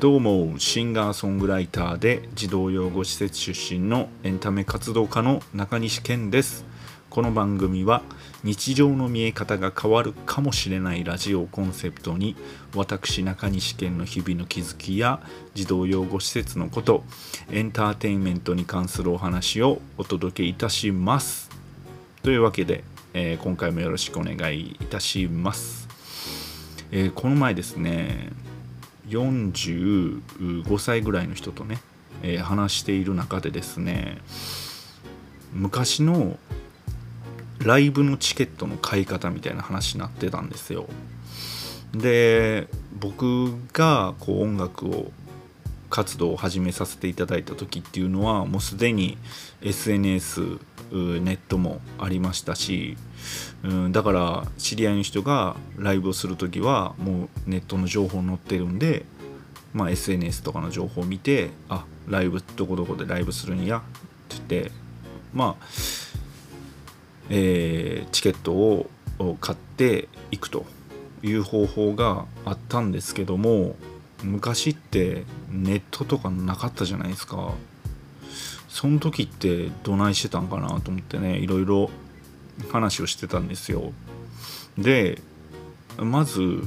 どうもシンガーソングライターで児童養護施設出身のエンタメ活動家の中西健です。この番組は日常の見え方が変わるかもしれないラジオをコンセプトに私中西健の日々の気づきや児童養護施設のことエンターテインメントに関するお話をお届けいたします。というわけで、えー、今回もよろしくお願いいたします。えー、この前ですね45歳ぐらいの人とね、えー、話している中でですね昔のライブのチケットの買い方みたいな話になってたんですよ。で僕がこう音楽を活動を始めさせていただいた時っていうのはもうすでに SNS ネットもありましたし、うん、だから知り合いの人がライブをする時はもうネットの情報載ってるんで、まあ、SNS とかの情報を見てあライブどこどこでライブするんやって言ってまあ、えー、チケットを買っていくという方法があったんですけども昔ってネットとかなかったじゃないですか。その時ってどないしてたんかなと思ってねいろいろ話をしてたんですよ。でまず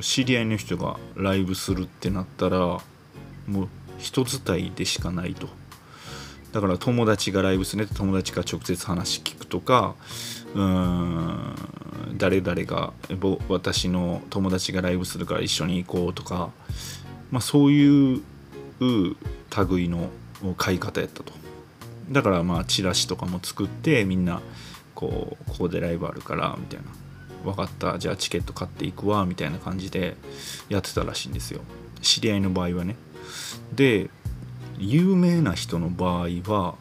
知り合いの人がライブするってなったらもう人伝いでしかないと。だから友達がライブするね。って友達から直接話聞くとかうん誰々が私の友達がライブするから一緒に行こうとか、まあ、そういう類の買い方やったと。だからまあチラシとかも作ってみんなこうここでライブあるからみたいな。分かった。じゃあチケット買っていくわみたいな感じでやってたらしいんですよ。知り合いの場合はね。で有名な人の場合は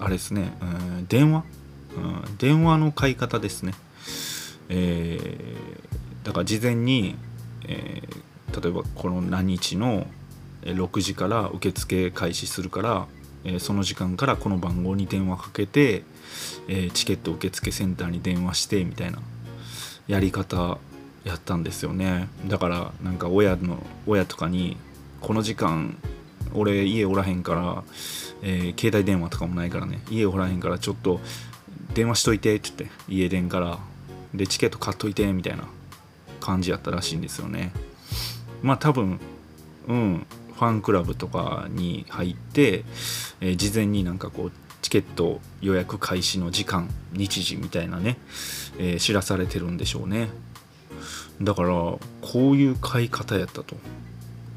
あれですね、電話、電話の買い方ですね。えー、だから事前に、えー、例えばこの何日の6時から受付開始するから、えー、その時間からこの番号に電話かけて、え、チケット受付センターに電話してみたいなやり方やったんですよね。だからなんか親の親とかにこの時間俺家おらへんから、えー、携帯電話とかもないからね。家おらへんからちょっと電話しといてって言って家電から。でチケット買っといてみたいな感じやったらしいんですよね。まあ多分うんファンクラブとかに入って、えー、事前になんかこうチケット予約開始の時間日時みたいなね、えー、知らされてるんでしょうね。だからこういう買い方やったと。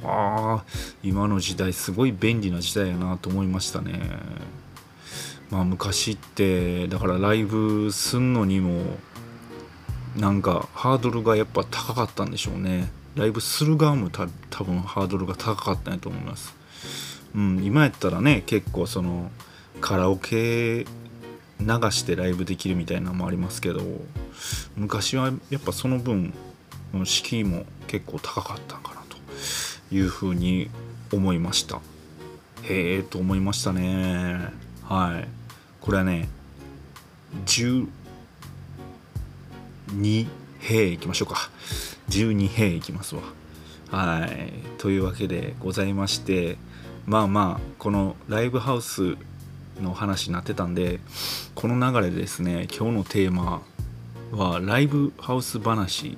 ああ今の時代すごい便利な時代やなと思いましたね。まあ昔ってだからライブすんのにもなんかハードルがやっぱ高かったんでしょうね。ライブする側も多分ハードルが高かったんやと思います。うん、今やったらね結構そのカラオケ流してライブできるみたいなのもありますけど昔はやっぱその分敷居も結構高かったんかなというふうに思いましたへえと思いましたねはいこれはね12へいきましょうか12兵いきますわ。はい。というわけでございまして、まあまあ、このライブハウスの話になってたんで、この流れでですね、今日のテーマはライブハウス話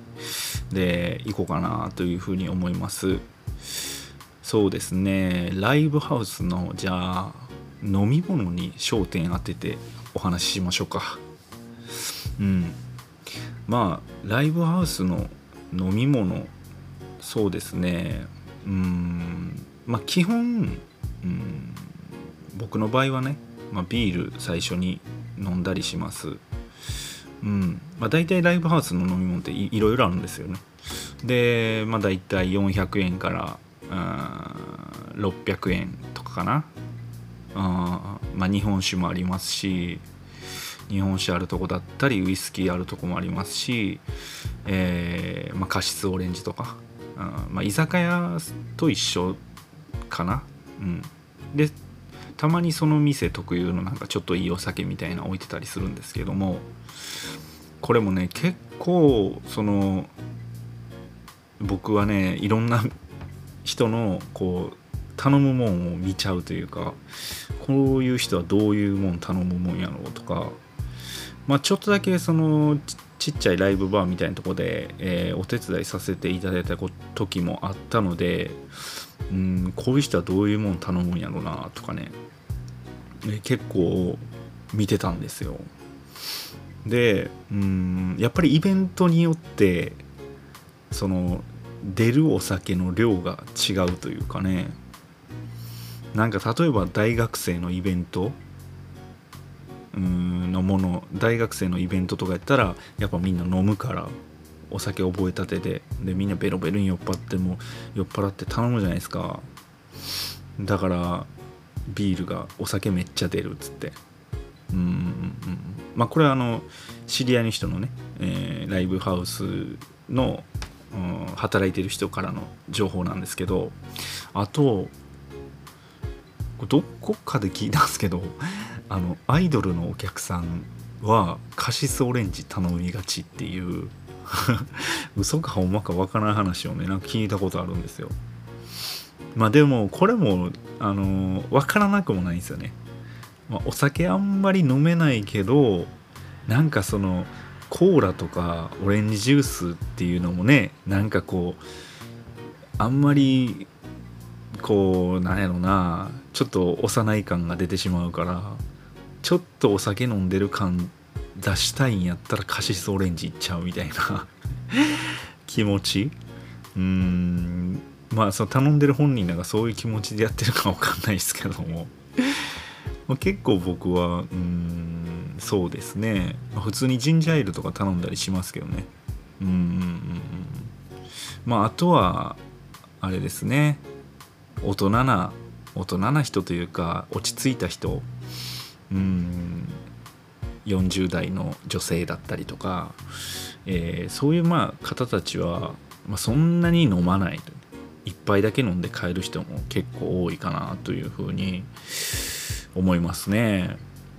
でいこうかなというふうに思います。そうですね、ライブハウスの、じゃあ、飲み物に焦点当ててお話ししましょうか。うん。まあ、ライブハウスの飲み物そうですねうんまあ基本うん僕の場合はね、まあ、ビール最初に飲んだりしますうん。まあ大体ライブハウスの飲み物っていろいろあるんですよね。でまあ大体400円から600円とかかな。あまあ日本酒もありますし日本酒あるとこだったりウイスキーあるとこもありますし、えーまあ、カシスオレンジとか、うんまあ、居酒屋と一緒かな、うん、でたまにその店特有のなんかちょっといいお酒みたいな置いてたりするんですけどもこれもね結構その僕はねいろんな人のこう頼むもんを見ちゃうというかこういう人はどういうもん頼むもんやろうとかまあちょっとだけそのちっちゃいライブバーみたいなとこで、えー、お手伝いさせていただいた時もあったのでうんこういう人はどういうもん頼むんやろうなとかね、結構見てたんですよ。でうんやっぱりイベントによってその出るお酒の量が違うというかね。なんか例えば大学生のイベント。のもの大学生のイベントとかやったらやっぱみんな飲むから。お酒覚えたてででみんなベロベロに酔っ払っても酔っ払って頼むじゃないですか。だからビールがお酒めっちゃ出るっつって。うんうんうんまあこれはあの知り合いの人のね、えー、ライブハウスの、うん、働いてる人からの情報なんですけどあとどこかで聞いたんですけどあのアイドルのお客さんはカシスオレンジ頼みがちっていう。嘘かほんまかわからない話をねなんか聞いたことあるんですよ。まあでもこれもあの分からなくもないんですよね、まあ、お酒あんまり飲めないけどなんかそのコーラとかオレンジジュースっていうのもねなんかこうあんまりこうなんやろなちょっと幼い感が出てしまうから。ちょっとお酒飲んでる感出したいんやったらカシスオレンジいっちゃうみたいな 気持ち。うーん。まあその頼んでる本人なんかそういう気持ちでやってるかわかんないですけども。結構僕はうんそうですね、まあ、普通にジンジャーエールとか頼んだりしますけどね。うんうんうん。まああとはあれですね。大人な大人な人というか落ち着いた人うん。40代の女性だったりとか、えー、そういうまあ方たちは、まあ、そんなに飲まない。1杯だけ飲んで帰る人も結構多いかなというふうに思いますね。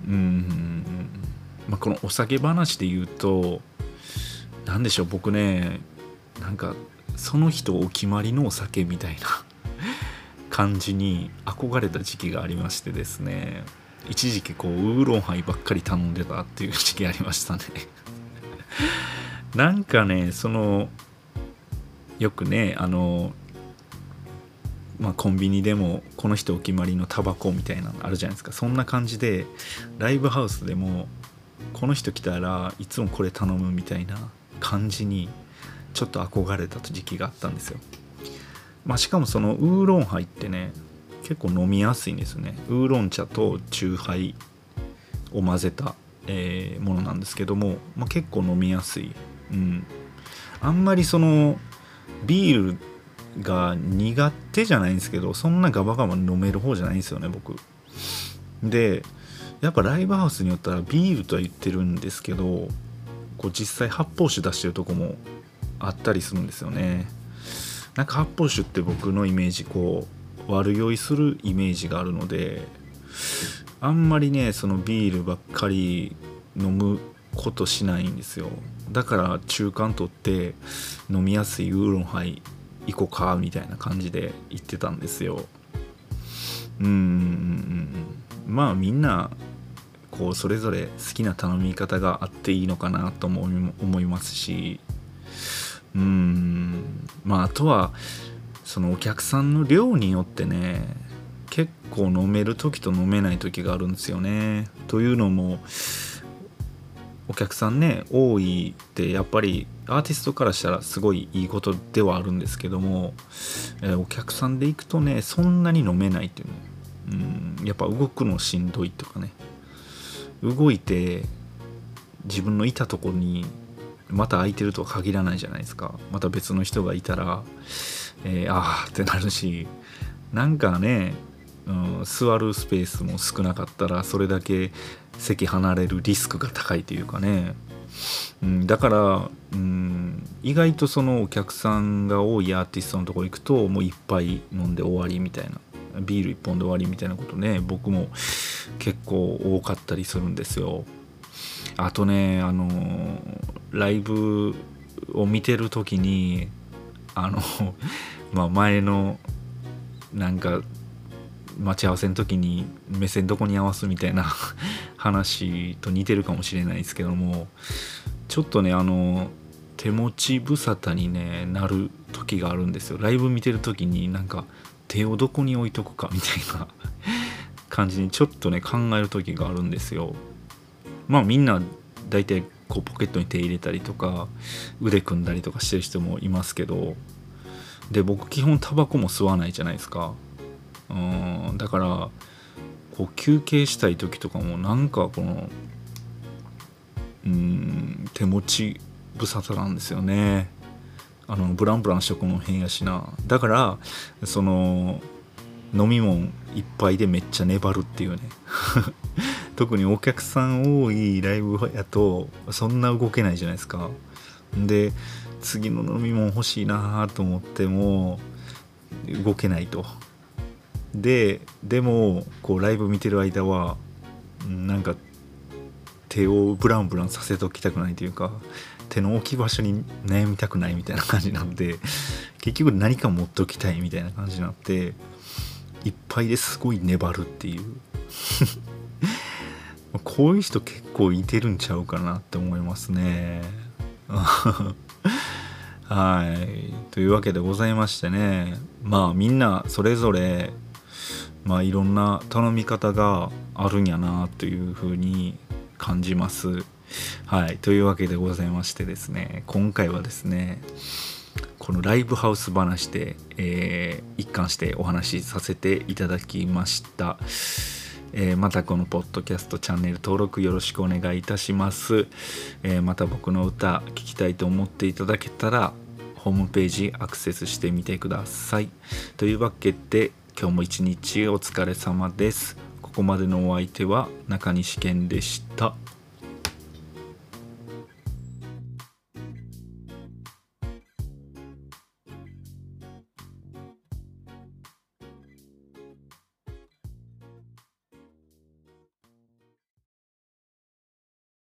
うんまあ、このお酒話で言うと何でしょう僕ねなんかその人お決まりのお酒みたいな感じに憧れた時期がありましてですね。一時期こうウーロンハイばっかり頼んでたっていう時期ありましたね。なんかねそのよくねあのまあ、コンビニでもこの人お決まりのタバコみたいなのあるじゃないですか。そんな感じでライブハウスでもこの人来たらいつもこれ頼むみたいな感じにちょっと憧れた時期があったんですよ。まあしかもそのウーロンハイってね結構飲みやすいんですよね。ウーロン茶とチューハイを混ぜた、えー、ものなんですけども、まあ、結構飲みやすい、うん、あんまりそのビールが苦手じゃないんですけどそんなガバガバ飲める方じゃないんですよね僕。でやっぱライブハウスによったらビールとは言ってるんですけどこう実際発泡酒出してるとこもあったりするんですよね。なんか発泡酒って僕のイメージこう悪酔いするイメージがあるのであんまりねそのビールばっかり飲むことしないんですよ。だから中間取って飲みやすいウーロンハイ行こうかみたいな感じで言ってたんですよ。うん。まあみんなこうそれぞれ好きな頼み方があっていいのかなとも思いますしうん。まああとはそのお客さんの量によってね結構飲める時と飲めない時があるんですよね。というのもお客さんね多いってやっぱりアーティストからしたらすごいいいことではあるんですけども、えー、お客さんで行くとねそんなに飲めないっていうの。うんやっぱ動くのしんどいとかね。動いて自分のいたとこにまた空いてるとは限らないじゃないですか。また別の人がいたらえー、ああってなるしなんかね、うん、座るスペースも少なかったらそれだけ席離れるリスクが高いというかね、うん、だから、うん、意外とそのお客さんが多いアーティストのとこ行くともう一杯飲んで終わりみたいなビール1本で終わりみたいなことね僕も結構多かったりするんですよ。あとねあのライブを見てる時にあのまあ前のなんか待ち合わせの時に目線どこに合わすみたいな話と似てるかもしれないですけどもちょっとねあの手持ち無沙汰に、ね、なる時があるんですよ。ライブ見てる時になんか手をどこに置いとくかみたいな感じにちょっとね考える時があるんですよ。まあみんな大体こうポケットに手入れたりとか腕組んだりとかしてる人もいますけどで僕基本タバコも吸わないじゃないですか。うんだからこう休憩したい時とかもなんかこのうん手持ち無沙汰なんですよね。あのブランブランしとくの変やしな。だからその飲み物いっぱいでめっちゃ粘るっていうね。特にお客さん多いライブやとそんな動けないじゃないですか。で次の飲み物欲しいなと思っても動けないと。ででもこうライブ見てる間はなんか手をブランブランさせときたくないというか手の置き場所に悩みたくないみたいな感じなって結局何か持っときたいみたいな感じになっていっぱいですごい粘るっていう。こういう人結構いてるんちゃうかなって思いますね。はい。というわけでございましてね。まあみんなそれぞれまあいろんな頼み方があるんやなというふうに感じます。はい。というわけでございましてですね。今回はですねこのライブハウス話で、えー、一貫してお話しさせていただきました。えー、またこのポッドキャストチャンネル登録よろしくお願いいたします、えー、また僕の歌聴きたいと思っていただけたらホームページアクセスしてみてください。というわけで今日も一日お疲れ様です。ここまでのお相手は中西健でした。